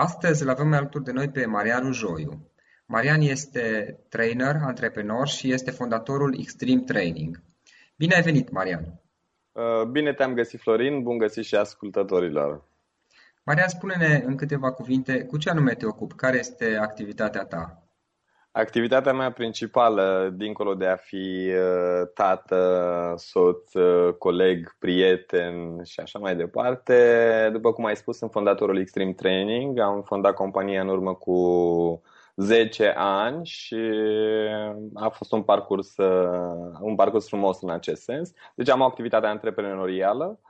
Astăzi îl avem alături de noi pe Marian Joiu. Marian este trainer, antreprenor și este fondatorul Extreme Training. Bine ai venit, Marian! Uh, bine te-am găsit, Florin, bun găsit și ascultătorilor. Marian, spune-ne în câteva cuvinte cu ce anume te ocupi, care este activitatea ta? Activitatea mea principală, dincolo de a fi uh, tată, soț, uh, coleg, prieten și așa mai departe, după cum ai spus, sunt fondatorul Extreme Training. Am fondat compania în urmă cu 10 ani și a fost un parcurs, uh, un parcurs frumos în acest sens. Deci am o activitate antreprenorială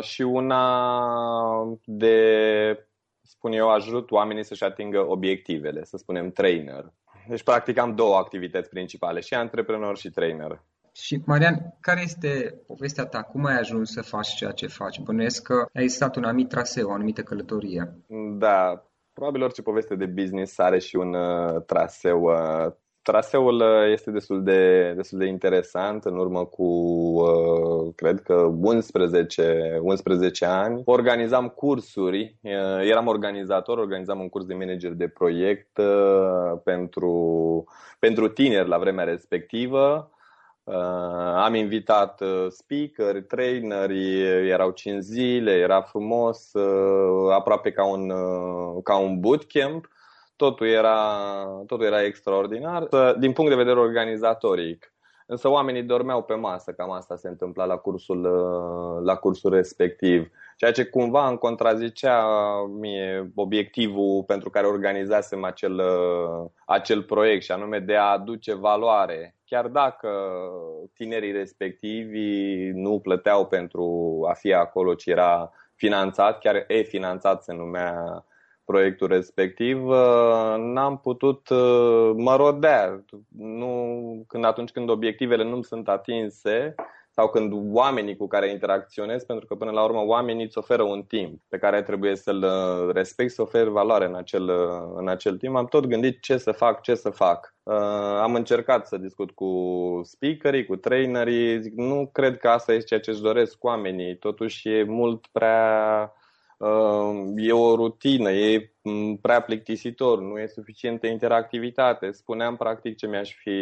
și una de spun eu, ajut oamenii să-și atingă obiectivele, să spunem trainer. Deci, practic, am două activități principale, și antreprenor și trainer. Și, Marian, care este povestea ta? Cum ai ajuns să faci ceea ce faci? Bănuiesc că ai existat un anumit traseu, o anumită călătorie. Da, probabil orice poveste de business are și un uh, traseu uh, Traseul uh, este destul de, destul de interesant. În urmă cu, uh, cred că 11, 11 ani, organizam cursuri. Uh, eram organizator, organizam un curs de manager de proiect pentru, pentru tineri la vremea respectivă. Am invitat speaker, traineri, erau 5 zile, era frumos, aproape ca un, ca un bootcamp totul era, totul era extraordinar. Din punct de vedere organizatoric, însă oamenii dormeau pe masă, cam asta se întâmpla la cursul, uh, la cursul respectiv. Ceea ce cumva îmi contrazicea mie obiectivul pentru care organizasem acel, uh, acel proiect și anume de a aduce valoare. Chiar dacă tinerii respectivi nu plăteau pentru a fi acolo, ci era finanțat, chiar e-finanțat se numea proiectul respectiv, uh, n-am putut uh, mă rodea. Nu, când atunci când obiectivele nu sunt atinse sau când oamenii cu care interacționez, pentru că până la urmă oamenii îți oferă un timp pe care trebuie să-l uh, respecti, să oferi valoare în acel, în acel timp, am tot gândit ce să fac, ce să fac. am încercat să discut cu speakerii, cu trainerii, zic, nu cred că asta este ceea ce își doresc oamenii, totuși e mult prea Uh, e o rutină, e mm, prea plictisitor, nu e suficientă interactivitate. Spuneam practic ce mi-aș fi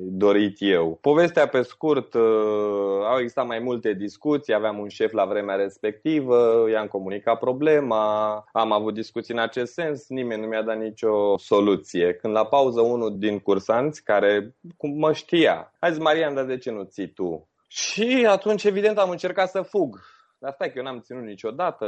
dorit eu. Povestea pe scurt, uh, au existat mai multe discuții, aveam un șef la vremea respectivă, i-am comunicat problema, am avut discuții în acest sens, nimeni nu mi-a dat nicio soluție. Când la pauză unul din cursanți, care mă știa, a zis, Marian, dar de ce nu ții tu? Și atunci, evident, am încercat să fug dar stai că eu n-am ținut niciodată,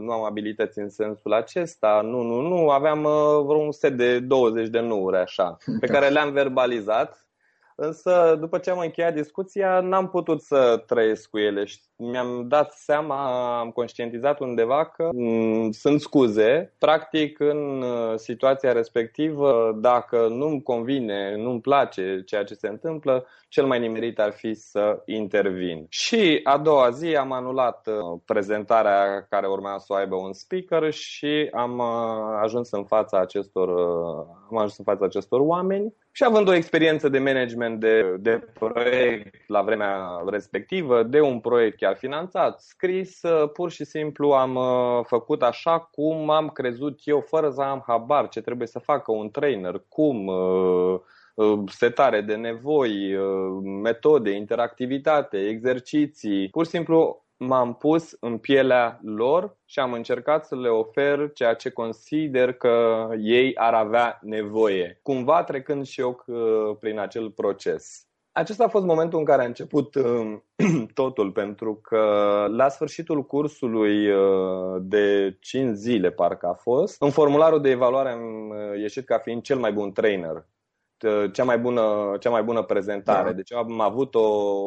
nu am abilități în sensul acesta, nu, nu, nu, aveam uh, vreo un set de 20 de nuuri așa, pe care le-am verbalizat Însă, după ce am încheiat discuția, n-am putut să trăiesc cu ele și mi-am dat seama, am conștientizat undeva că m- mm, sunt scuze. Practic, în uh, situația respectivă, dacă nu-mi convine, nu-mi place ceea ce se întâmplă, cel mai nimerit ar fi să intervin. Și a doua zi am anulat uh, prezentarea care urmea să o aibă un speaker și am uh, ajuns în fața acestor, am ajuns în fața acestor oameni și având o experiență de management de, de proiect la vremea respectivă, de un proiect chiar finanțat, scris, uh, pur și simplu am uh, făcut așa cum am crezut eu, fără să am habar ce trebuie să facă un trainer, cum, uh, setare de nevoi, metode, interactivitate, exerciții. Pur și simplu m-am pus în pielea lor și am încercat să le ofer ceea ce consider că ei ar avea nevoie, cumva trecând și eu uh, prin acel proces. Acesta a fost momentul în care a început uh, totul, pentru că la sfârșitul cursului uh, de 5 zile, parcă a fost, în formularul de evaluare am ieșit ca fiind cel mai bun trainer. Uh, cea mai bună, cea mai bună prezentare. Da. Deci am avut o,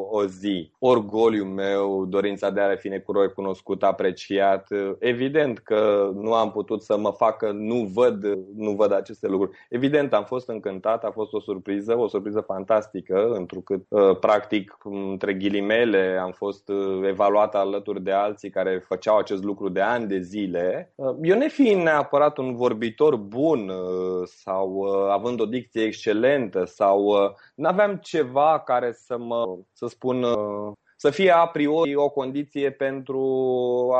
o zi. Orgoliul meu, dorința de a fi cunoscut, apreciat. Evident că nu am putut să mă facă, nu văd, nu văd aceste lucruri. Evident, am fost încântat, a fost o surpriză, o surpriză fantastică, întrucât, uh, practic, între ghilimele, am fost uh, evaluat alături de alții care făceau acest lucru de ani de zile. Eu ne fiind neapărat un vorbitor bun sau având o dicție excelentă, excelentă sau uh, nu aveam ceva care să mă, să spun, uh, să fie a priori o condiție pentru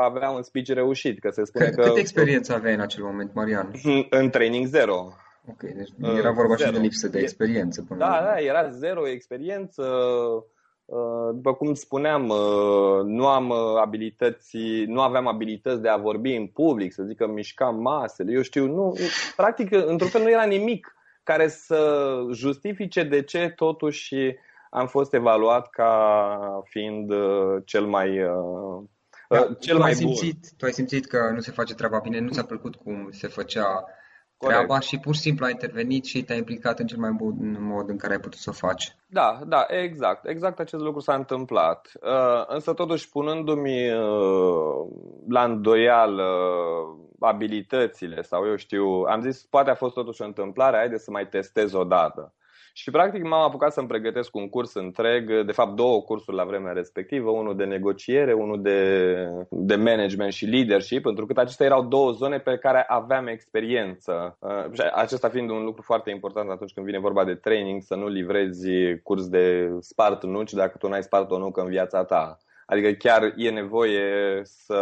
a avea un speech reușit. Că se spune că, cât experiență aveai în acel moment, Marian? În training zero. Ok, deci uh, era vorba zero. și de lipsă de experiență. Până da, da, era zero experiență. După cum spuneam, nu am abilități, nu aveam abilități de a vorbi în public, să zic că mișcam masele, eu știu, nu, practic, într-un fel nu era nimic care să justifice de ce totuși am fost evaluat ca fiind uh, cel mai uh, da, uh, cel tu mai ai simțit, bun. Tu ai simțit că nu se face treaba bine, nu ți-a plăcut cum se făcea Corect. treaba și pur și simplu ai intervenit și te-ai implicat în cel mai bun mod în care ai putut să o faci. Da, da, exact. Exact acest lucru s-a întâmplat. Uh, însă totuși punându-mi uh, la îndoială abilitățile sau eu știu, am zis poate a fost totuși o întâmplare, haide să mai testez o dată. Și practic m-am apucat să-mi pregătesc un curs întreg, de fapt două cursuri la vremea respectivă, unul de negociere, unul de, de management și leadership, pentru că acestea erau două zone pe care aveam experiență. Uh, acesta fiind un lucru foarte important atunci când vine vorba de training, să nu livrezi curs de spart nuci dacă tu n-ai spart o nucă în viața ta. Adică chiar e nevoie să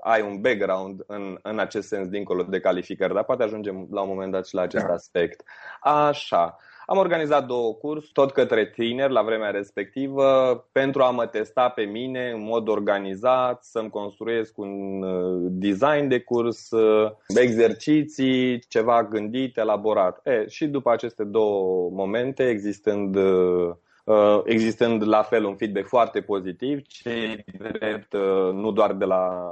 ai un background în, în acest sens dincolo de calificări, dar poate ajungem la un moment dat și la acest da. aspect. Așa. Am organizat două cursuri, tot către tineri la vremea respectivă, pentru a mă testa pe mine în mod organizat, să-mi construiesc un uh, design de curs, uh, exerciții, ceva gândit, elaborat. E, și după aceste două momente, existând uh, uh, existând la fel un feedback foarte pozitiv, cei drept uh, nu doar de la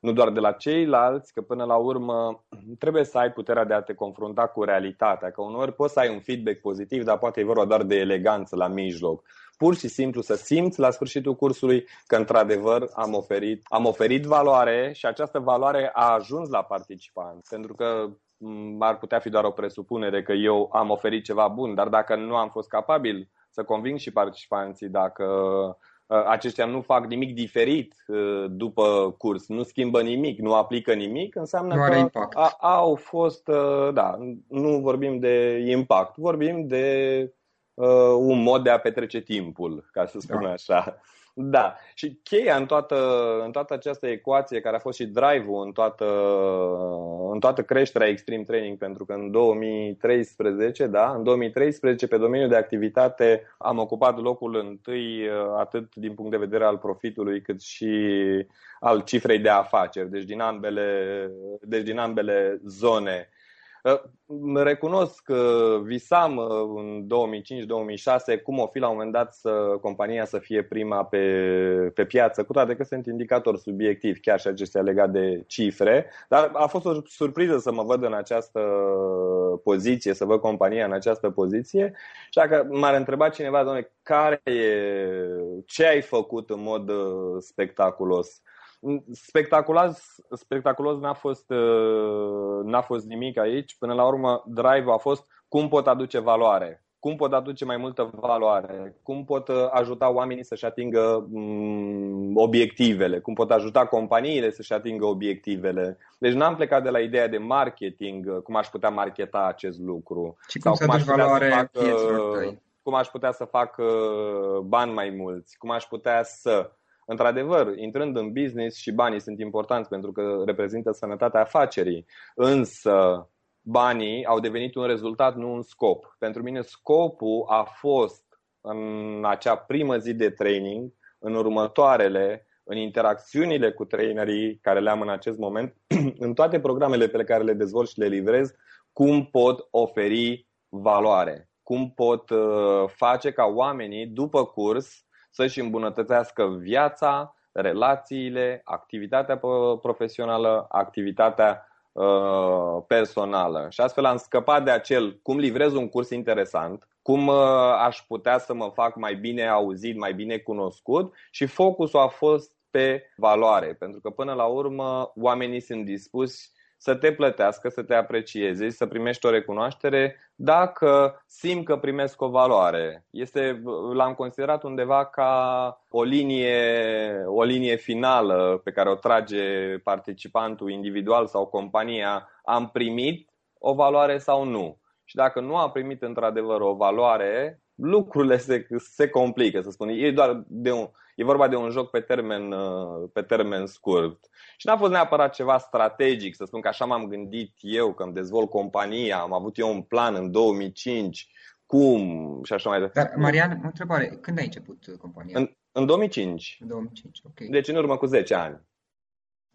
nu doar de la ceilalți, că până la urmă trebuie să ai puterea de a te confrunta cu realitatea, că uneori poți să ai un feedback pozitiv, dar poate e vorba doar de eleganță la mijloc. Pur și simplu să simți la sfârșitul cursului că într-adevăr am oferit, am oferit valoare și această valoare a ajuns la participanți. Pentru că ar putea fi doar o presupunere că eu am oferit ceva bun, dar dacă nu am fost capabil să conving și participanții, dacă Uh, aceștia nu fac nimic diferit uh, după curs, nu schimbă nimic, nu aplică nimic, înseamnă nu că impact. A, au fost, uh, da, nu vorbim de impact, vorbim de uh, un mod de a petrece timpul, ca să spun da. așa. Da, și cheia în toată, în toată această ecuație, care a fost și drive-ul în toată, în toată creșterea Extreme Training, pentru că în 2013, da, în 2013, pe domeniul de activitate, am ocupat locul întâi, atât din punct de vedere al profitului, cât și al cifrei de afaceri, deci din ambele, deci din ambele zone Recunosc că visam uh, în 2005-2006 cum o fi la un moment dat să compania să fie prima pe, pe piață, cu toate că sunt indicatori subiectivi, chiar și acestea legat de cifre, dar a fost o surpriză să mă văd în această poziție, să văd compania în această poziție și dacă m-ar întreba cineva, doamne, care e, ce ai făcut în mod uh, spectaculos? Spectaculos, spectaculos n-a fost, uh, n-a fost nimic aici. Până la urmă, drive a fost cum pot aduce valoare, cum pot aduce mai multă valoare, cum pot uh, ajuta oamenii să-și atingă mm, obiectivele, cum pot ajuta companiile să-și atingă obiectivele. Deci n-am plecat de la ideea de marketing, uh, cum aș putea marketa acest lucru. Și cum sau să aduci valoare să fac, Cum aș putea să fac bani mai mulți, cum aș putea să Într-adevăr, intrând în business și banii sunt importanți pentru că reprezintă sănătatea afacerii, însă banii au devenit un rezultat, nu un scop. Pentru mine scopul a fost în acea primă zi de training, în următoarele, în interacțiunile cu trainerii care le am în acest moment, în toate programele pe care le dezvolt și le livrez, cum pot oferi valoare, cum pot uh, face ca oamenii după curs să-și îmbunătățească viața, relațiile, activitatea profesională, activitatea uh, personală. Și astfel am scăpat de acel cum livrez un curs interesant, cum uh, aș putea să mă fac mai bine auzit, mai bine cunoscut și focusul a fost pe valoare, pentru că până la urmă oamenii sunt dispuși să te plătească, să te aprecieze, să primești o recunoaștere dacă simt că primesc o valoare. Este, l-am considerat undeva ca o linie, o linie finală pe care o trage participantul individual sau compania. Am primit o valoare sau nu? Și dacă nu am primit într-adevăr o valoare, lucrurile se, se complică, să spun. E, doar de un, e vorba de un joc pe termen, uh, pe termen scurt. Și n-a fost neapărat ceva strategic, să spun că așa m-am gândit eu, că îmi dezvolt compania, am avut eu un plan în 2005, cum și așa mai departe. Dar, Marian, o întrebare. Când ai început compania? În, în 2005. În 2005, ok. Deci în urmă cu 10 ani.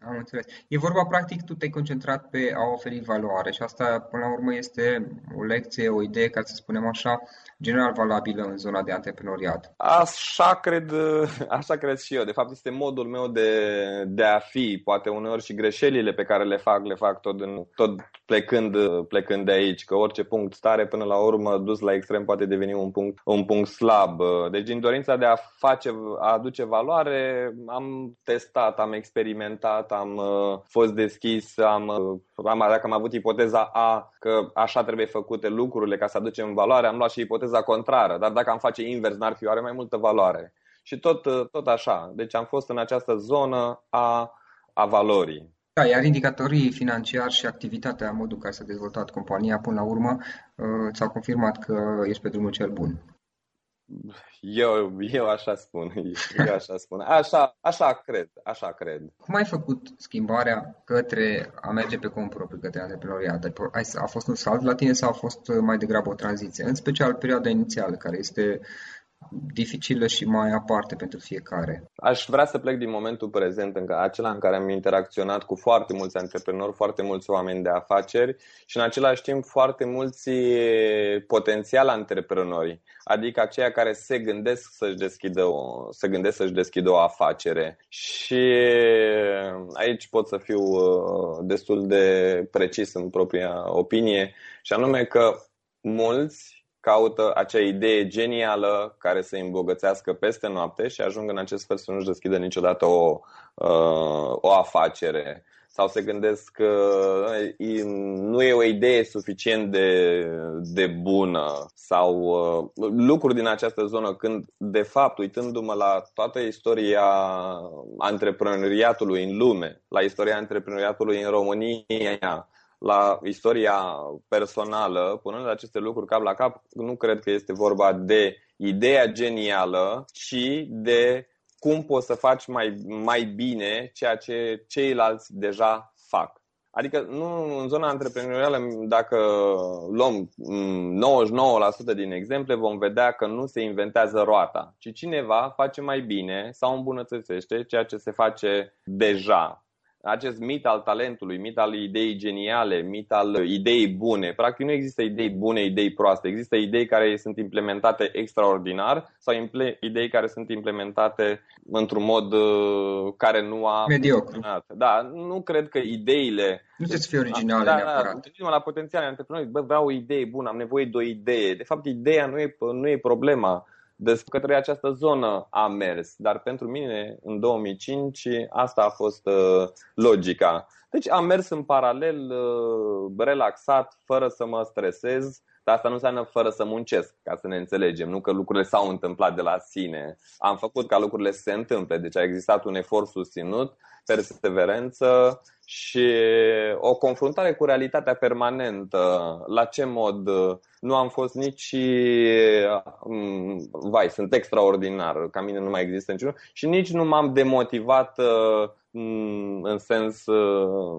Am înțeles. E vorba, practic, tu te-ai concentrat pe a oferi valoare și asta, până la urmă, este o lecție, o idee, ca să spunem așa, general valabilă în zona de antreprenoriat. Așa cred, așa cred și eu. De fapt, este modul meu de, de a fi. Poate uneori și greșelile pe care le fac, le fac tot, în, tot plecând, plecând de aici. Că orice punct stare, până la urmă, dus la extrem, poate deveni un punct, un punct slab. Deci, din dorința de a face, a aduce valoare, am testat, am experimentat, am uh, fost deschis, am, uh, am, dacă am avut ipoteza A că așa trebuie făcute lucrurile ca să aducem valoare, am luat și ipoteza contrară. Dar dacă am face invers, n-ar fi oare mai multă valoare. Și tot, uh, tot așa. Deci am fost în această zonă a, a valorii. Da, iar indicatorii financiari și activitatea, modul în care s-a dezvoltat compania până la urmă, ți-au confirmat că ești pe drumul cel bun. Eu, eu așa spun, eu așa spun. Așa, așa cred, așa cred. Cum ai făcut schimbarea către a merge pe cont propriu, către antreprenoriat? A fost un salt la tine sau a fost mai degrabă o tranziție? În special perioada inițială, care este dificilă și mai aparte pentru fiecare. Aș vrea să plec din momentul prezent, în acela în care am interacționat cu foarte mulți antreprenori, foarte mulți oameni de afaceri și în același timp foarte mulți potențial antreprenori, adică aceia care se gândesc să-și deschidă o, se gândesc să-și deschidă o afacere. Și aici pot să fiu uh, destul de precis în propria opinie și anume că mulți caută acea idee genială care să îi îmbogățească peste noapte și ajung în acest fel să nu-și deschidă niciodată o, uh, o afacere. Sau se gândesc că uh, nu e o idee suficient de, de bună. Sau uh, lucruri din această zonă când de fapt uitându-mă la toată istoria antreprenoriatului în lume, la istoria antreprenoriatului în România, la istoria personală, punând aceste lucruri cap la cap, nu cred că este vorba de ideea genială, ci de cum poți să faci mai, mai bine ceea ce ceilalți deja fac. Adică nu în zona antreprenorială, dacă luăm 99% din exemple, vom vedea că nu se inventează roata, ci cineva face mai bine sau îmbunătățește ceea ce se face deja acest mit al talentului, mit al ideii geniale, mit al ideii bune. Practic nu există idei bune, idei proaste. Există idei care sunt implementate extraordinar sau idei care sunt implementate într-un mod uh, care nu a mediocru. Da, nu cred că ideile nu trebuie să fie originale da, neapărat. Da, la potențiale antreprenori, bă, vreau o idee bună, am nevoie de o idee. De fapt, ideea nu e, nu e problema către această zonă a mers, dar pentru mine în 2005 asta a fost uh, logica. Deci am mers în paralel, uh, relaxat, fără să mă stresez, dar asta nu înseamnă fără să muncesc, ca să ne înțelegem, nu că lucrurile s-au întâmplat de la sine. Am făcut ca lucrurile să se întâmple, deci a existat un efort susținut, perseverență și o confruntare cu realitatea permanentă. La ce mod nu am fost nici mm, vai, sunt extraordinar, ca mine nu mai există niciunul și nici nu m-am demotivat mm, în sens,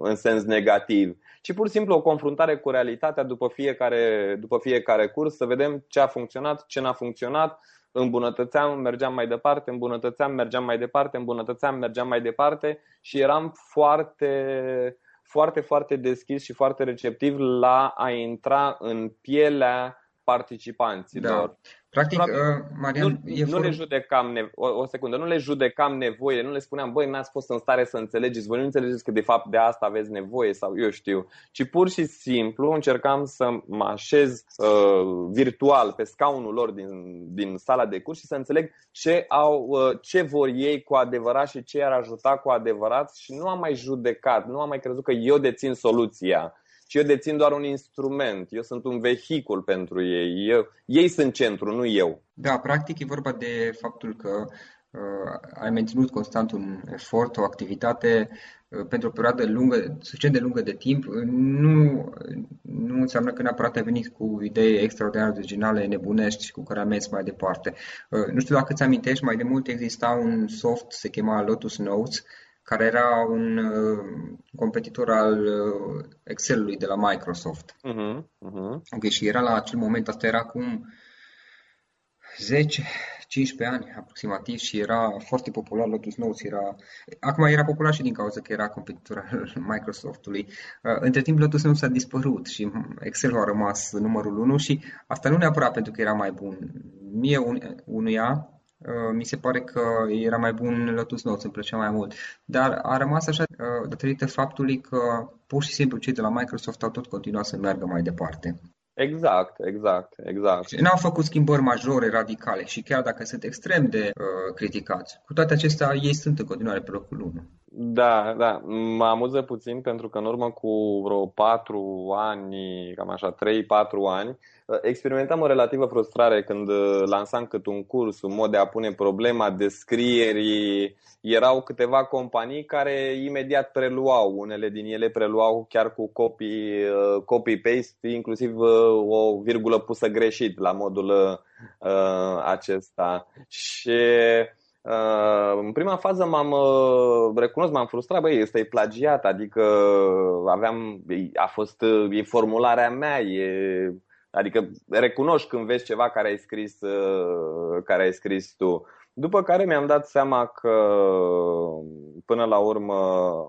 în sens negativ, ci pur și simplu o confruntare cu realitatea după fiecare, după fiecare curs, să vedem ce a funcționat, ce n-a funcționat, îmbunătățeam, mergeam mai departe, îmbunătățeam, mergeam mai departe, îmbunătățeam, mergeam mai departe și eram foarte, foarte, foarte deschis și foarte receptiv la a intra în pielea participanților. Da. Practic, Probabil, uh, Marian, nu, e nu le judecam, nevo- o, o secundă, nu le judecam nevoie, nu le spuneam, băi, n-ați fost în stare să înțelegeți, voi nu înțelegeți că de fapt de asta aveți nevoie sau eu știu, ci pur și simplu încercam să mă așez uh, virtual pe scaunul lor din, din sala de curs și să înțeleg ce, au, uh, ce vor ei cu adevărat și ce ar ajuta cu adevărat și nu am mai judecat, nu am mai crezut că eu dețin soluția ci eu dețin doar un instrument, eu sunt un vehicul pentru ei, eu, ei sunt centru, nu eu. Da, practic e vorba de faptul că uh, ai menținut constant un efort, o activitate uh, pentru o perioadă lungă, suficient de lungă de timp, nu, nu înseamnă că neapărat ai venit cu idei extraordinar de originale, nebunești și cu care am mers mai departe. Uh, nu știu dacă îți amintești, mai de mult exista un soft, se chema Lotus Notes, care era un uh, competitor al uh, Excel-ului de la Microsoft. Uh-huh, uh-huh. Ok, și era la acel moment, asta era acum 10, 15 ani aproximativ și era foarte popular Lotus Notes. Era... Acum era popular și din cauza că era competitor al Microsoftului. Uh, între timp Lotus Notes a dispărut și Excel a rămas numărul 1 și asta nu neapărat pentru că era mai bun. Mie un, unuia Uh, mi se pare că era mai bun Lotus Notes, îmi plăcea mai mult. Dar a rămas așa uh, datorită faptului că pur și simplu cei de la Microsoft au tot continuat să meargă mai departe. Exact, exact, exact. N-au făcut schimbări majore, radicale și chiar dacă sunt extrem de uh, criticați, cu toate acestea ei sunt în continuare pe locul 1. Da, da, mă amuză puțin pentru că în urmă cu vreo 4 ani, cam așa, 3-4 ani, experimentam o relativă frustrare când uh, lansam cât un curs, un mod de a pune problema descrierii. Erau câteva companii care imediat preluau, unele din ele preluau chiar cu copy, uh, copy-paste, inclusiv uh, o virgulă pusă greșit la modul uh, acesta. Și Uh, în prima fază m-am uh, recunosc, m-am frustrat, băi, este plagiat, adică aveam, a fost, e formularea mea, e Adică recunoști când vezi ceva care ai scris, uh, care ai scris tu. După care mi-am dat seama că până la urmă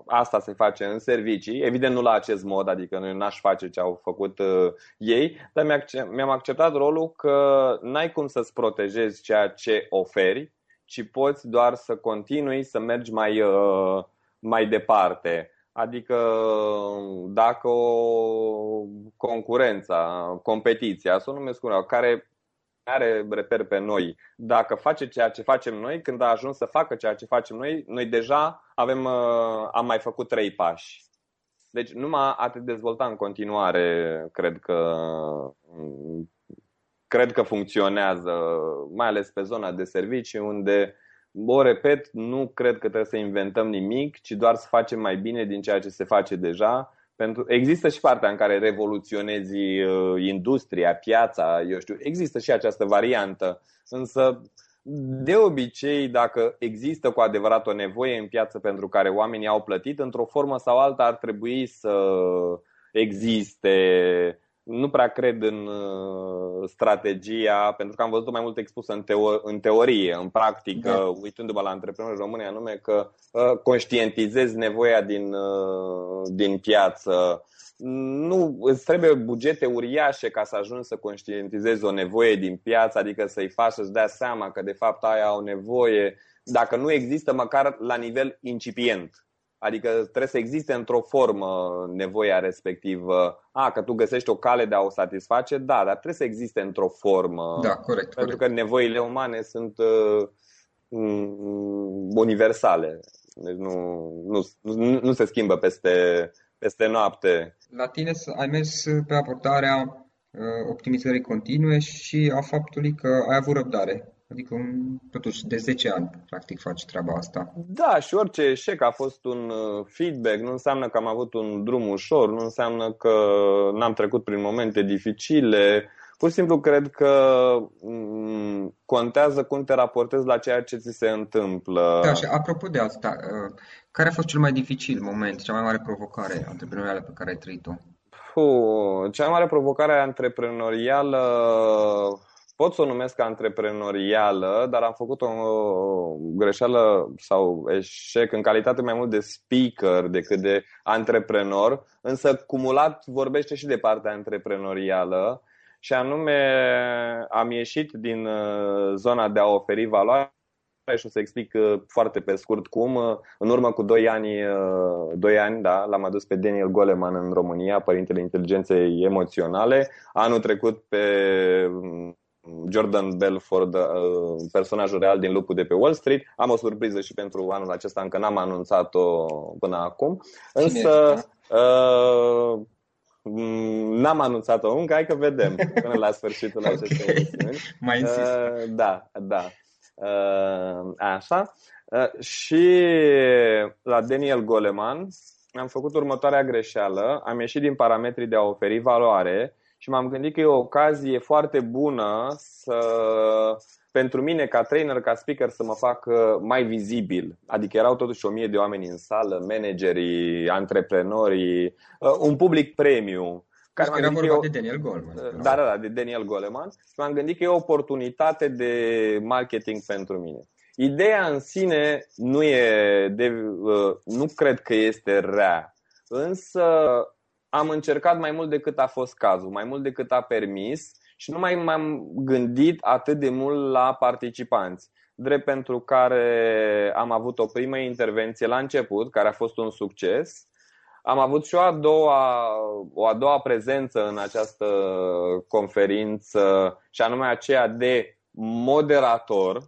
asta se face în servicii, evident nu la acest mod, adică nu n-aș face ce au făcut uh, ei, dar mi-am acceptat rolul că n-ai cum să-ți protejezi ceea ce oferi, ci poți doar să continui să mergi mai, uh, mai departe. Adică dacă o concurența, competiția, să o numesc una, care are reper pe noi, dacă face ceea ce facem noi, când a ajuns să facă ceea ce facem noi, noi deja avem, uh, am mai făcut trei pași. Deci numai a te dezvolta în continuare, cred că cred că funcționează, mai ales pe zona de servicii, unde o repet, nu cred că trebuie să inventăm nimic, ci doar să facem mai bine din ceea ce se face deja. Pentru, există și partea în care revoluționezi uh, industria, piața, eu știu, există și această variantă, însă de obicei, dacă există cu adevărat o nevoie în piață pentru care oamenii au plătit, într-o formă sau alta ar trebui să existe nu prea cred în uh, strategia, pentru că am văzut-o mai mult expusă în, teo- în teorie, în practică, da. uitându-mă la antreprenori români, anume că uh, conștientizezi nevoia din, uh, din piață. Nu, îți trebuie bugete uriașe ca să ajungi să conștientizezi o nevoie din piață, adică să-i faci să-ți dea seama că de fapt aia au nevoie, dacă nu există măcar la nivel incipient. Adică trebuie să existe într-o formă nevoia respectivă. A, că tu găsești o cale de a o satisface, da, dar trebuie să existe într-o formă. Da, corect. Pentru corect. că nevoile umane sunt uh, universale. Deci nu, nu, nu, nu se schimbă peste, peste noapte. La tine ai mers pe abordarea uh, optimizării continue și a faptului că ai avut răbdare. Adică, totuși, de 10 ani, practic, faci treaba asta. Da, și orice eșec a fost un uh, feedback. Nu înseamnă că am avut un drum ușor, nu înseamnă că n-am trecut prin momente dificile. Pur și simplu cred că mm, contează cum te raportezi la ceea ce ți se întâmplă. Da, și apropo de asta, uh, care a fost cel mai dificil moment, cea mai mare provocare antreprenorială pe care ai trăit-o? Puh, cea mai mare provocare antreprenorială pot să o numesc antreprenorială, dar am făcut o greșeală sau eșec în calitate mai mult de speaker decât de antreprenor, însă cumulat vorbește și de partea antreprenorială și anume am ieșit din uh, zona de a oferi valoare și o să explic uh, foarte pe scurt cum. Uh, în urmă cu 2 ani, 2 ani da, l-am adus pe Daniel Goleman în România, părintele inteligenței emoționale. Anul trecut pe Jordan Belford, uh, personajul real din Lupul de pe Wall Street. Am o surpriză și pentru anul acesta, încă n-am anunțat-o până acum. Însă uh, n-am anunțat-o încă, hai că vedem până la sfârșitul okay. acestei emisiuni. Mai insist. Uh, da, da. Uh, așa. Uh, și la Daniel Goleman am făcut următoarea greșeală. Am ieșit din parametrii de a oferi valoare și m-am gândit că e o ocazie foarte bună să, pentru mine ca trainer, ca speaker, să mă fac mai vizibil. Adică erau totuși o mie de oameni în sală, managerii, antreprenorii, uh, un public premium. Care era vorba eu, de Daniel Goleman. Uh, da, da, da, de Daniel Goleman. Și m-am gândit că e o oportunitate de marketing pentru mine. Ideea în sine nu e de, uh, nu cred că este rea, însă am încercat mai mult decât a fost cazul, mai mult decât a permis și nu mai m-am gândit atât de mult la participanți. Drept pentru care am avut o primă intervenție la început, care a fost un succes. Am avut și o a doua, o a doua prezență în această conferință, și anume aceea de moderator,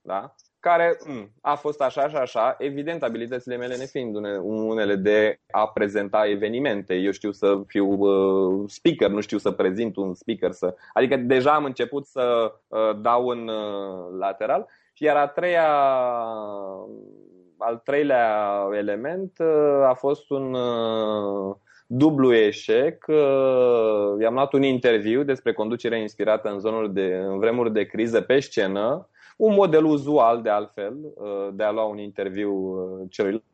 da? Care m, mm, a fost așa și așa, evident abilitățile mele nefiind unele de a prezenta evenimente. Eu știu să fiu uh, speaker, nu știu să prezint un speaker. Să... Adică deja am început să uh, dau în uh, lateral. Iar a treia, al treilea element uh, a fost un uh, dublu eșec. Uh, i-am luat un interviu despre conducerea inspirată în, zonul de, în vremuri de criză pe scenă un model uzual de altfel uh, de a lua un interviu uh, celuilalt.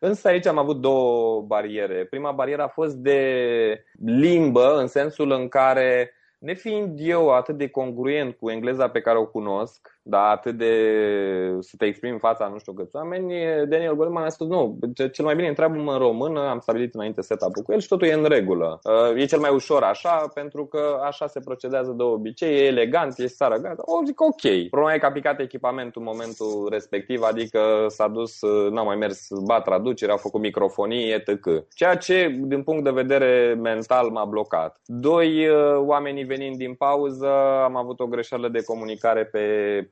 Însă aici am avut două bariere. Prima barieră a fost de limbă, în sensul în care nefiind eu atât de congruent cu engleza pe care o cunosc, da, atât de să te exprimi în fața nu știu câți oameni, Daniel Goleman a spus nu, cel mai bine întreabă-mă în română, am stabilit înainte setup-ul cu el și totul e în regulă. Uh, e cel mai ușor așa, pentru că așa se procedează de obicei, e elegant, e sară gata. O zic ok. Problema e că a picat echipamentul în momentul respectiv, adică s-a dus, uh, n-a mai mers ba traducere, a făcut microfonie, etc. Ceea ce, din punct de vedere mental, m-a blocat. Doi, uh, oamenii venind din pauză, am avut o greșeală de comunicare pe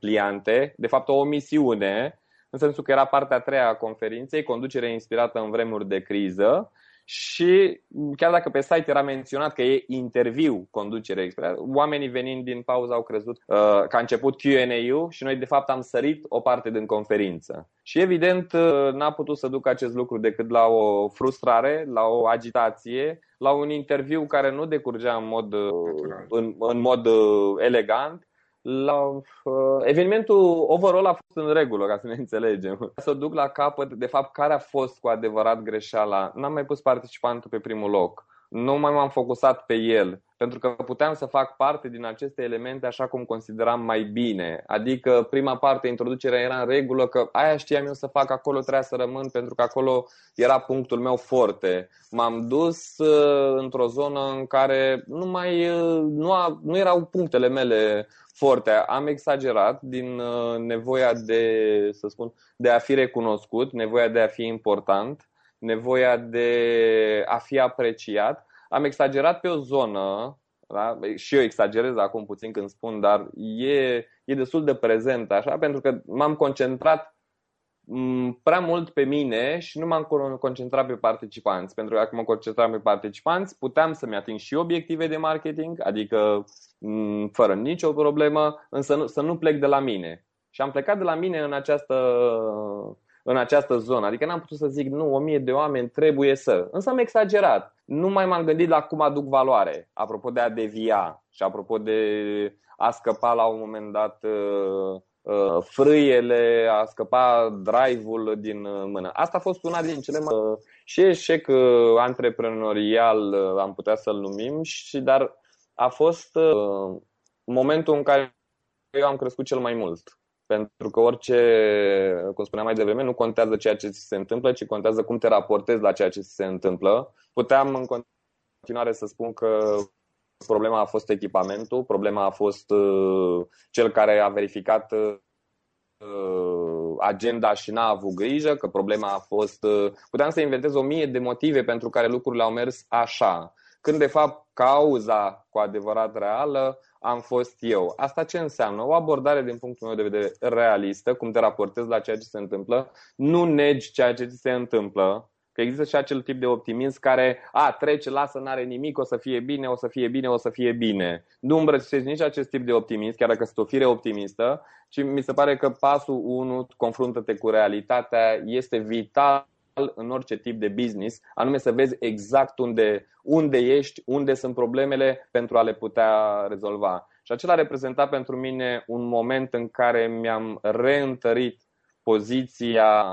pliante, de fapt o omisiune, în sensul că era partea a treia a conferinței, conducere inspirată în vremuri de criză și chiar dacă pe site era menționat că e interviu conducere inspirată, oamenii venind din pauză au crezut uh, că a început Q&A-ul și noi de fapt am sărit o parte din conferință. Și evident uh, n-a putut să ducă acest lucru decât la o frustrare, la o agitație, la un interviu care nu decurgea în mod, uh, în, în mod uh, elegant la uh, evenimentul overall a fost în regulă, ca să ne înțelegem. Să duc la capăt, de fapt, care a fost cu adevărat greșeala. N-am mai pus participantul pe primul loc. Nu mai m-am focusat pe el, pentru că puteam să fac parte din aceste elemente așa cum consideram mai bine. Adică prima parte, introducerea era în regulă, că aia știam eu să fac, acolo trebuia să rămân, pentru că acolo era punctul meu forte. M-am dus uh, într-o zonă în care nu mai uh, nu, a, nu erau punctele mele forte. Am exagerat din uh, nevoia de, să spun, de a fi recunoscut, nevoia de a fi important, nevoia de a fi apreciat. Am exagerat pe o zonă, da? și eu exagerez acum puțin când spun, dar e, e destul de prezent așa, pentru că m-am concentrat prea mult pe mine și nu m-am concentrat pe participanți. Pentru că dacă mă concentram pe participanți, puteam să-mi ating și obiective de marketing, adică fără nicio problemă, însă nu, să nu plec de la mine. Și am plecat de la mine în această, în această zonă. Adică n-am putut să zic, nu, o mie de oameni trebuie să. Însă am exagerat. Nu mai m-am gândit la cum aduc valoare, apropo de a devia și apropo de a scăpa la un moment dat uh, Uh, frâiele, a scăpa drive-ul din uh, mână. Asta a fost una din cele mai uh, și eșec antreprenorial, am putea să-l numim, și dar a fost momentul în care eu am crescut cel mai mult. Pentru că orice, cum spuneam mai devreme, nu contează ceea ce ți se întâmplă, ci contează cum te raportezi la ceea ce ți se întâmplă. Puteam în continuare să spun că Problema a fost echipamentul, problema a fost uh, cel care a verificat uh, agenda și n-a avut grijă, că problema a fost... Uh, puteam să inventez o mie de motive pentru care lucrurile au mers așa, când de fapt cauza cu adevărat reală am fost eu. Asta ce înseamnă? O abordare din punctul meu de vedere realistă, cum te raportezi la ceea ce se întâmplă, nu negi ceea ce ți se întâmplă, Că există și acel tip de optimism care, a, trece, lasă, n-are nimic, o să fie bine, o să fie bine, o să fie bine. Nu îmbrățișezi nici acest tip de optimism, chiar dacă sunt o fire optimistă, ci mi se pare că pasul 1, confruntă-te cu realitatea, este vital în orice tip de business, anume să vezi exact unde, unde ești, unde sunt problemele pentru a le putea rezolva. Și acela a reprezentat pentru mine un moment în care mi-am reîntărit poziția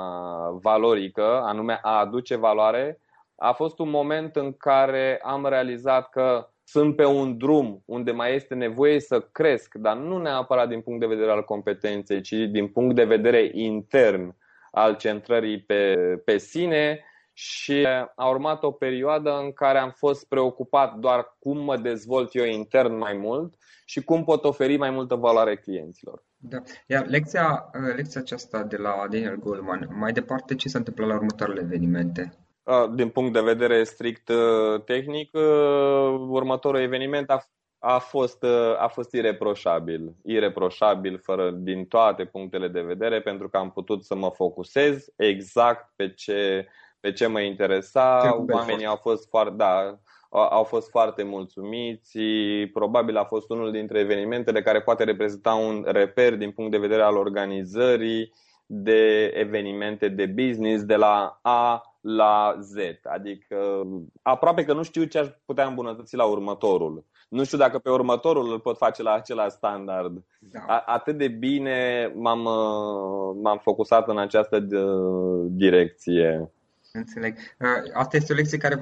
valorică, anume a aduce valoare, a fost un moment în care am realizat că sunt pe un drum unde mai este nevoie să cresc, dar nu neapărat din punct de vedere al competenței, ci din punct de vedere intern al centrării pe, pe sine și a urmat o perioadă în care am fost preocupat doar cum mă dezvolt eu intern mai mult și cum pot oferi mai multă valoare clienților. Da. Iar lecția, uh, lecția aceasta de la Daniel Goleman, mai departe ce se întâmplă la următoarele evenimente? Din punct de vedere strict uh, tehnic, uh, următorul eveniment a, a, fost, a fost ireproșabil. Ireproșabil fără, din toate punctele de vedere, pentru că am putut să mă focusez exact pe ce, pe ce mă interesa. Oamenii au fost foarte, da, au fost foarte mulțumiți. Probabil a fost unul dintre evenimentele care poate reprezenta un reper din punct de vedere al organizării de evenimente de business de la A la Z. Adică aproape că nu știu ce aș putea îmbunătăți la următorul. Nu știu dacă pe următorul îl pot face la același standard. Da. Atât de bine m-am, m-am focusat în această uh, direcție. Înțeleg. Uh, asta este o lecție care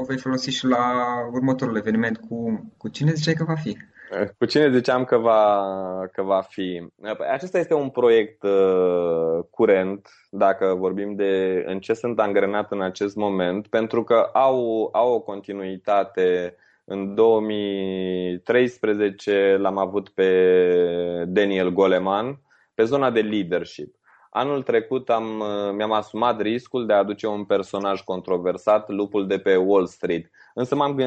o vei folosi și la următorul eveniment. Cu, cu cine ziceai că va fi? Cu cine ziceam că va, că va fi? Păi, acesta este un proiect uh, curent, dacă vorbim de în ce sunt angrenat în acest moment, pentru că au, au o continuitate. În 2013 l-am avut pe Daniel Goleman pe zona de leadership. Anul trecut am, uh, mi-am asumat riscul de a aduce un personaj controversat, lupul de pe Wall Street. Însă m-am,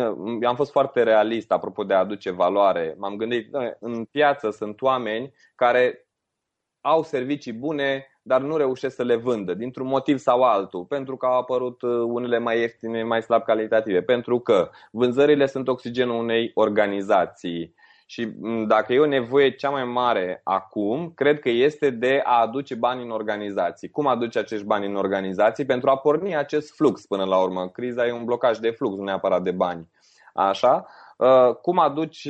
am fost foarte realist apropo de a aduce valoare. M-am gândit, în piață sunt oameni care au servicii bune, dar nu reușesc să le vândă, dintr-un motiv sau altul, pentru că au apărut uh, unele mai ieftine, mai slab calitative, pentru că vânzările sunt oxigenul unei organizații și dacă e o nevoie cea mai mare acum, cred că este de a aduce bani în organizații. Cum aduce acești bani în organizații? Pentru a porni acest flux până la urmă. Criza e un blocaj de flux, nu neapărat de bani. Așa? Uh, cum aduci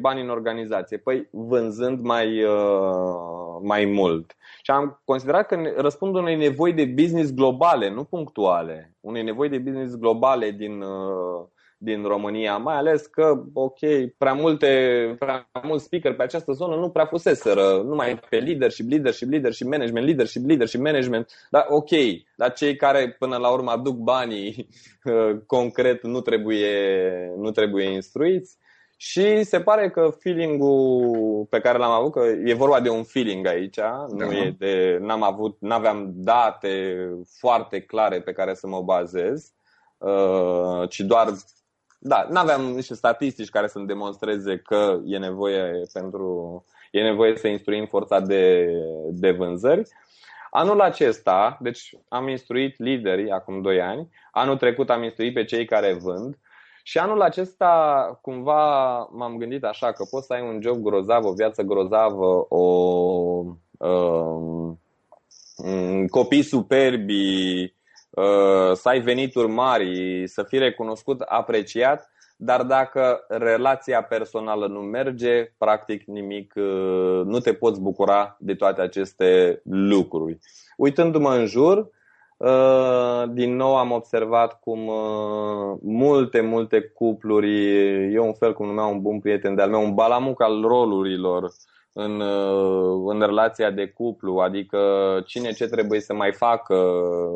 bani în organizație? Păi vânzând mai, uh, mai mult. Și am considerat că răspund unei nevoi de business globale, nu punctuale. Unei nevoi de business globale din uh, din România, mai ales că, ok, prea multe, prea mulți speaker pe această zonă nu prea fuseseră, numai pe leadership, leadership, leadership, management, leadership, leadership, management, dar ok, dar cei care până la urmă aduc banii concret nu trebuie, nu trebuie instruiți. Și se pare că feeling-ul pe care l-am avut, că e vorba de un feeling aici, da. nu e de, n-am avut, n-aveam date foarte clare pe care să mă bazez, uh, ci doar da, nu aveam niște statistici care să-mi demonstreze că e nevoie pentru e nevoie să instruim forța de, de vânzări. Anul acesta, deci am instruit liderii acum 2 ani, anul trecut am instruit pe cei care vând și anul acesta cumva m-am gândit așa că poți să ai un job grozav, o viață grozavă, o um, copii superbi, Uh, să ai venituri mari, să fii recunoscut, apreciat, dar dacă relația personală nu merge, practic nimic, uh, nu te poți bucura de toate aceste lucruri. Uitându-mă în jur, uh, din nou am observat cum multe, multe cupluri, eu un fel cum numea un bun prieten de-al meu, un balamuc al rolurilor, în, uh, în relația de cuplu, adică cine ce trebuie să mai facă,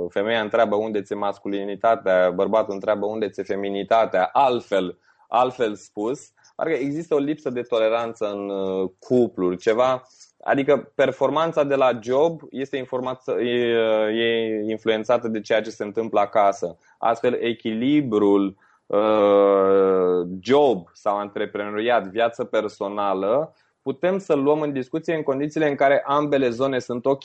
femeia întreabă unde ți masculinitatea, bărbatul întreabă unde ți feminitatea, altfel, altfel spus, parcă există o lipsă de toleranță în uh, cupluri, ceva, adică performanța de la job este, e, e influențată de ceea ce se întâmplă acasă. Astfel, echilibrul uh, job sau antreprenoriat, viață personală, putem să luăm în discuție în condițiile în care ambele zone sunt ok.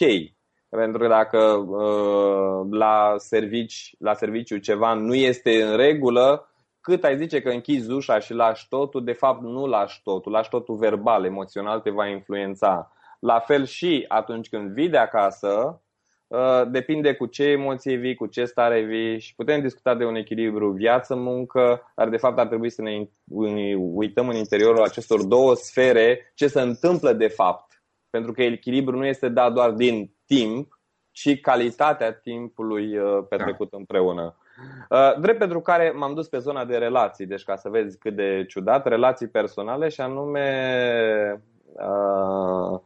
Pentru că dacă uh, la, servici, la serviciu ceva nu este în regulă, cât ai zice că închizi ușa și lași totul, de fapt nu lași totul, lași totul verbal, emoțional te va influența. La fel și atunci când vii de acasă, Uh, depinde cu ce emoție vii, cu ce stare vii și putem discuta de un echilibru viață-muncă, dar de fapt ar trebui să ne uităm în interiorul acestor două sfere ce se întâmplă de fapt. Pentru că echilibru nu este dat doar din timp, ci calitatea timpului uh, petrecut da. împreună. Uh, drept pentru care m-am dus pe zona de relații, deci ca să vezi cât de ciudat, relații personale și anume uh,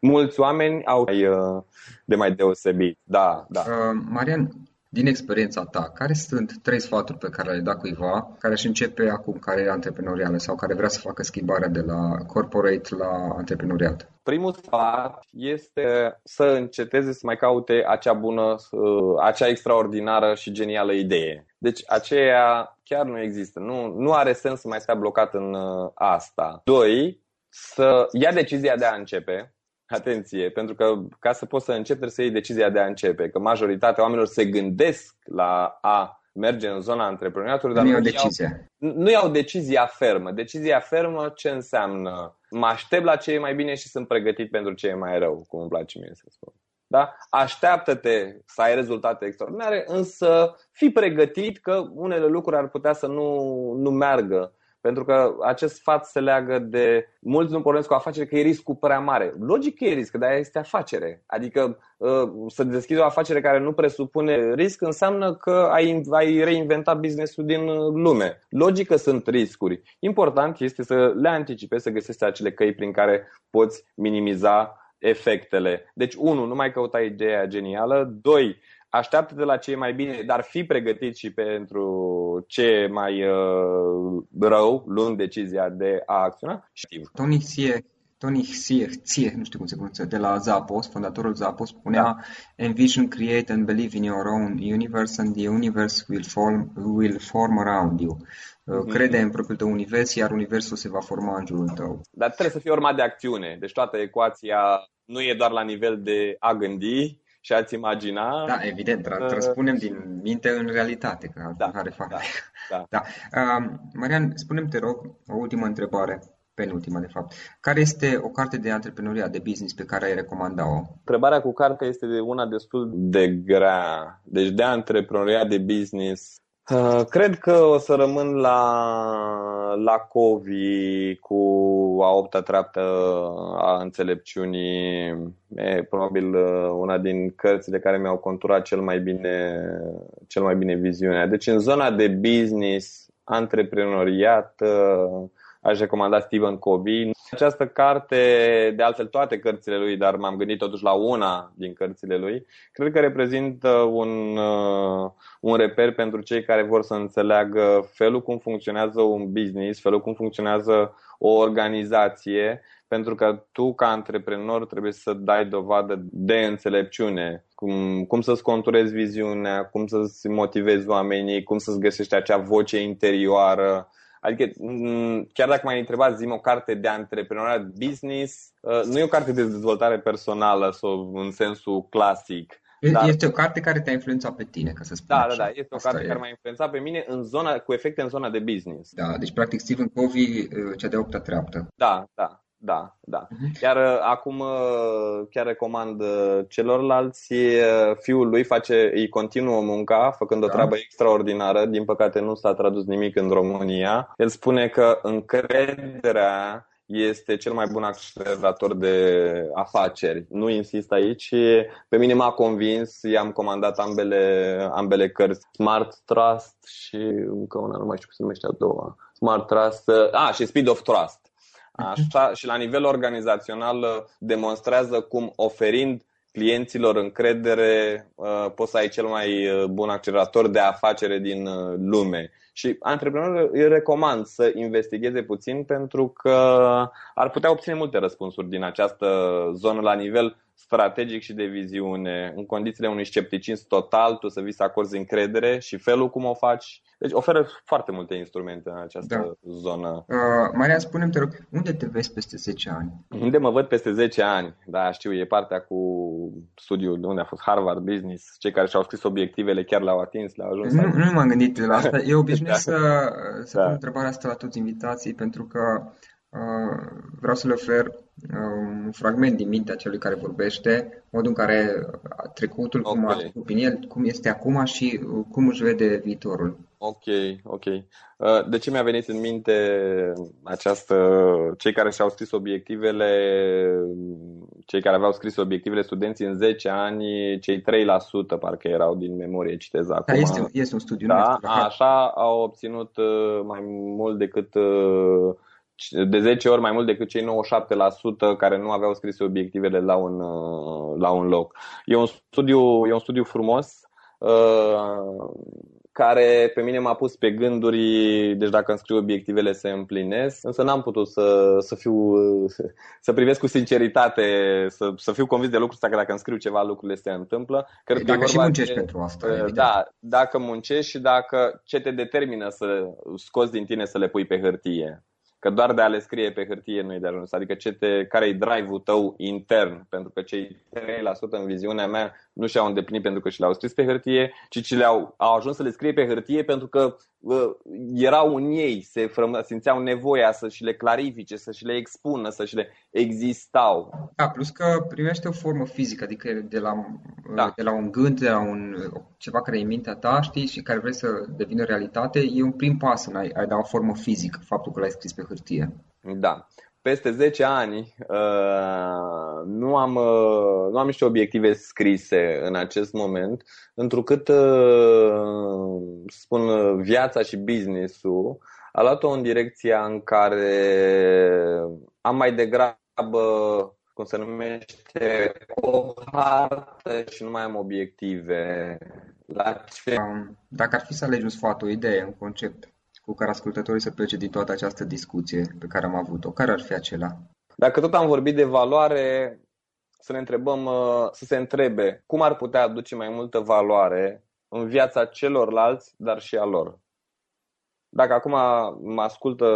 mulți oameni au uh, de mai deosebit. Da, da. Uh, Marian, din experiența ta, care sunt trei sfaturi pe care le-ai dat cuiva care își începe acum cariera antreprenorială sau care vrea să facă schimbarea de la corporate la antreprenoriat? Primul sfat este să înceteze să mai caute acea bună, uh, acea extraordinară și genială idee. Deci aceea chiar nu există. Nu, nu are sens să mai stea blocat în uh, asta. Doi, să ia decizia de a începe, Atenție, pentru că ca să poți să începi trebuie să iei decizia de a începe, că majoritatea oamenilor se gândesc la a merge în zona antreprenoriatului, dar nu, iau decizie. nu iau decizia fermă. Decizia fermă ce înseamnă? Mă aștept la ce e mai bine și sunt pregătit pentru ce e mai rău, cum îmi place mie să spun. Da? Așteaptă-te să ai rezultate extraordinare, însă fii pregătit că unele lucruri ar putea să nu, nu meargă Pentru că acest sfat se leagă de mulți nu pornesc cu o afacere că e riscul prea mare. Logic că e risc, dar este afacere. Adică uh, să deschizi o afacere care nu presupune risc înseamnă că ai, ai reinventat businessul din lume. Logic că sunt riscuri. Important este să le anticipezi, să găsești acele căi prin care poți minimiza efectele. Deci, unu, nu mai căuta ideea genială. Doi, așteaptă de la ce e mai bine, dar fi pregătit și pentru ce e mai uh, rău, luând decizia de a acționa. Știu. Tony Sie, Tony Sie, Sie, nu știu cum se pronunță, de la Zappos, fondatorul Zappos, spunea da. Envision, create and believe in your own universe and the universe will form, will form around you. Uh, crede mm-hmm. în propriul tău univers, iar universul se va forma în jurul tău. Dar trebuie să fie urmat de acțiune. Deci toată ecuația nu e doar la nivel de a gândi, și ați imagina. Da, evident, tra- transpunem din minte în realitate, că da, care fac. Da, da. da. Uh, Marian, spunem te rog, o ultimă întrebare, penultima de fapt. Care este o carte de antreprenoria, de business pe care ai recomanda-o? Întrebarea cu cartea este de una destul de grea. Deci de antreprenoria de business Uh, cred că o să rămân la, la Covi cu a opta treaptă a înțelepciunii. E probabil uh, una din cărțile care mi-au conturat cel mai bine, cel mai bine viziunea. Deci în zona de business, antreprenoriat, uh, aș recomanda Stephen Covey. Această carte, de altfel toate cărțile lui, dar m-am gândit totuși la una din cărțile lui, cred că reprezintă un, uh, un reper pentru cei care vor să înțeleagă felul cum funcționează un business, felul cum funcționează o organizație, pentru că tu, ca antreprenor, trebuie să dai dovadă de înțelepciune, cum, cum să-ți conturezi viziunea, cum să-ți motivezi oamenii, cum să-ți găsești acea voce interioară, Adică, mm, chiar dacă m-ai întrebat, zim o carte de antreprenoriat business, uh, nu e o carte de dezvoltare personală sau în sensul clasic. Dar... Este o carte care te-a influențat pe tine, ca să spun Da, așa. da, da. Este o Asta carte e. care m-a influențat pe mine în zona, cu efecte în zona de business. Da, deci practic Stephen Covey, uh, cea de opta treaptă. Da, da. Da, da. Uh-huh. Chiar uh, acum uh, chiar recomand uh, celorlalți fiul lui face, îi continuă munca făcând o da. treabă extraordinară. Din păcate nu s-a tradus nimic în România. El spune că încrederea este cel mai bun accelerator de afaceri. Nu insist aici. Pe mine m-a convins, i-am comandat ambele, ambele cărți, Smart Trust și încă una, nu mai știu cum se numește a doua. Smart Trust, a, și Speed of Trust. Așa, și la nivel organizațional uh, demonstrează cum oferind clienților încredere uh, poți să ai cel mai uh, bun accelerator de afacere din lume. Și antreprenorii îi recomand să investigheze puțin pentru că ar putea obține multe răspunsuri din această zonă la nivel strategic și de viziune, în condițiile unui scepticism total, tu să vii să acorzi încredere și felul cum o faci. Deci oferă foarte multe instrumente în această da. zonă. Uh, Maria, spune-mi, te rog, unde te vezi peste 10 ani? Unde mă văd peste 10 ani? Da, știu, e partea cu studiul de unde a fost Harvard Business. Cei care și-au scris obiectivele chiar l-au atins, le-au ajuns. Nu, nu m-am gândit la asta. Eu obișnuiesc da. să, să da. pun întrebarea asta la toți invitații, pentru că uh, vreau să le ofer un fragment din mintea celui care vorbește, modul în care trecutul, okay. cum a trecut prin el, cum este acum și cum își vede viitorul. Ok, ok. Uh, de ce mi-a venit în minte această, cei care și-au scris obiectivele, cei care aveau scris obiectivele studenții în 10 ani, cei 3% parcă erau din memorie, citez acum. Da, este, este un studiu. Da, așa au obținut uh, mai mult decât uh, de 10 ori mai mult decât cei 97% care nu aveau scrise obiectivele la un, uh, la un loc. E un studiu, e un studiu frumos uh, care pe mine m-a pus pe gânduri, deci dacă îmi scriu obiectivele se împlinesc, însă n-am putut să, să fiu, să privesc cu sinceritate, să, să fiu convins de lucrul ăsta că dacă îmi scriu ceva, lucrurile se întâmplă. Cred dacă că și muncești de, pentru asta. Evident. Da, dacă muncești și dacă ce te determină să scoți din tine să le pui pe hârtie. Că doar de a le scrie pe hârtie nu e de ajuns. Adică ce te, care e drive-ul tău intern? Pentru că cei 3% în viziunea mea nu și-au îndeplinit pentru că și le-au scris pe hârtie, ci ci le-au au ajuns să le scrie pe hârtie pentru că uh, erau în ei, se frămă, simțeau nevoia să și le clarifice, să și le expună, să și le existau. Da, plus că primește o formă fizică, adică de la, da. de la un gând, de la un, ceva care e în mintea ta, știi, și care vrei să devină realitate, e un prim pas în a, a da o formă fizică, faptul că l-ai scris pe hârtie. Da peste 10 ani uh, nu, am, uh, nu am niște obiective scrise în acest moment, întrucât, uh, spun, viața și business-ul a luat-o în direcția în care am mai degrabă, cum se numește, o hartă și nu mai am obiective. La ce... Dacă ar fi să alegi un sfat, o idee, un concept, cu care ascultătorii să plece din toată această discuție pe care am avut-o? Care ar fi acela? Dacă tot am vorbit de valoare, să ne întrebăm, uh, să se întrebe cum ar putea aduce mai multă valoare în viața celorlalți, dar și a lor. Dacă acum mă ascultă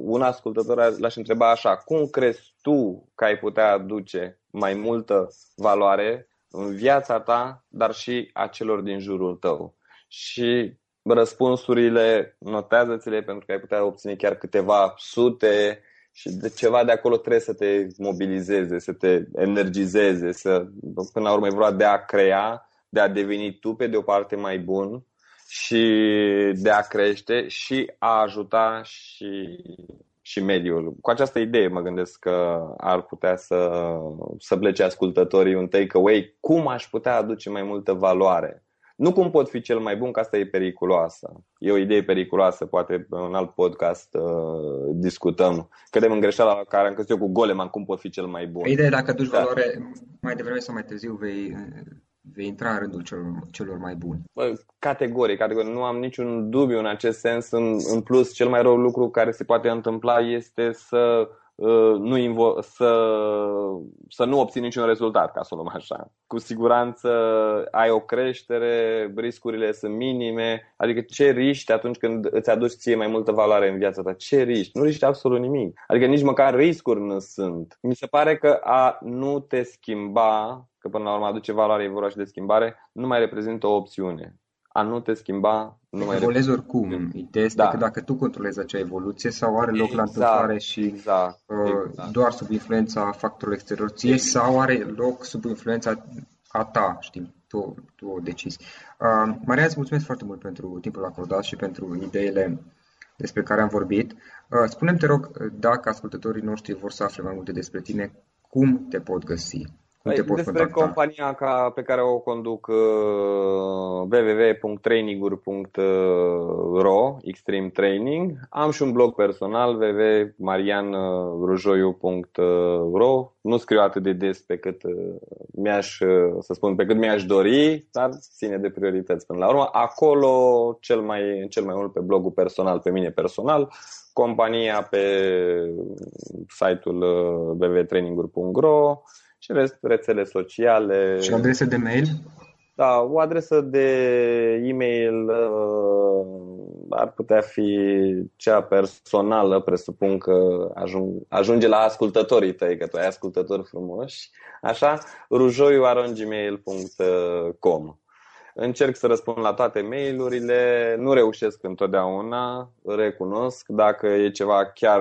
un ascultător, l-aș întreba așa, cum crezi tu că ai putea aduce mai multă valoare în viața ta, dar și a celor din jurul tău? Și răspunsurile, notează-ți-le pentru că ai putea obține chiar câteva sute și de ceva de acolo trebuie să te mobilizeze, să te energizeze, să, până la urmă e vorba de a crea, de a deveni tu pe de o parte mai bun și de a crește și a ajuta și, și mediul. Cu această idee mă gândesc că ar putea să, să plece ascultătorii un takeaway. Cum aș putea aduce mai multă valoare nu cum pot fi cel mai bun, că asta e periculoasă. E o idee periculoasă, poate în alt podcast uh, discutăm. Cădem în greșeala la care am căzut eu cu Goleman, cum pot fi cel mai bun. Ideea dacă duci da. valoare, mai devreme sau mai târziu vei, vei intra în rândul celor, celor mai buni. Bă, categoric, categoric, nu am niciun dubiu în acest sens. În, în plus, cel mai rău lucru care se poate întâmpla este să Uh, nu invo- să, să nu obții niciun rezultat, ca să o luăm așa. Cu siguranță ai o creștere, riscurile sunt minime, adică ce riști atunci când îți aduci ție mai multă valoare în viața ta? Ce riști? Nu riști absolut nimic. Adică nici măcar riscuri nu sunt. Mi se pare că a nu te schimba, că până la urmă aduce valoare, e vorba și de schimbare, nu mai reprezintă o opțiune a nu te schimba nu mai Evoluezi oricum. Ideea este da. că dacă tu controlezi acea evoluție sau are loc exact, la întâmplare și exact, uh, exact. doar sub influența factorului exterior ție exact. sau are loc sub influența a ta, știi, tu, tu o decizi. Uh, Maria, îți mulțumesc foarte mult pentru timpul acordat și pentru ideile despre care am vorbit. Uh, spune-mi, te rog, dacă ascultătorii noștri vor să afle mai multe despre tine, cum te pot găsi? Cum te poți Despre contacta? compania ca, pe care o conduc uh, www.traininguri.ro Extreme Training. Am și un blog personal www.marianrujoiu.ro Nu scriu atât de des pe cât uh, mi-aș, uh, să spun, pe cât mi-aș dori, dar ține de priorități până la urmă. Acolo cel mai, cel mai mult pe blogul personal, pe mine personal, compania pe site-ul www.traininguri.ro și rest, rețele sociale. Și adrese de mail? Da, o adresă de e-mail uh, ar putea fi cea personală, presupun că ajung, ajunge la ascultătorii tăi, că tu ai ascultători frumoși, așa, rujoiu.gmail.com Încerc să răspund la toate mailurile, nu reușesc întotdeauna, recunosc. Dacă e ceva chiar,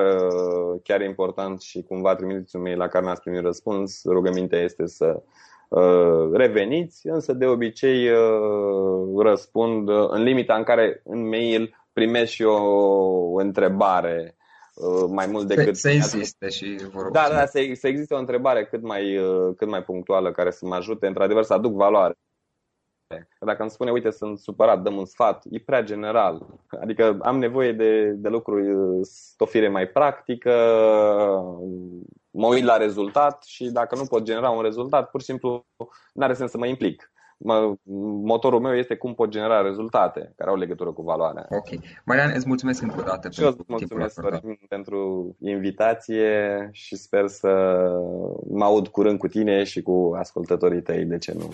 chiar important și cumva trimiteți un mail la care n-ați primit răspuns, rugămintea este să uh, reveniți, însă de obicei uh, răspund în limita în care în mail primesc și o întrebare uh, mai mult decât... Să insiste și vor Da, da, să, să existe o întrebare cât mai, cât mai punctuală care să mă ajute, într-adevăr, să aduc valoare. Dacă îmi spune, uite, sunt supărat, dăm un sfat, e prea general. Adică am nevoie de, de lucruri, o fire mai practică, mă uit la rezultat și dacă nu pot genera un rezultat, pur și simplu nu are sens să mă implic. Mă, motorul meu este cum pot genera rezultate care au legătură cu valoarea. Ok. Marian, îți mulțumesc încă o dată și pentru eu îți mulțumesc pentru invitație și sper să mă aud curând cu tine și cu ascultătorii tăi, de ce nu.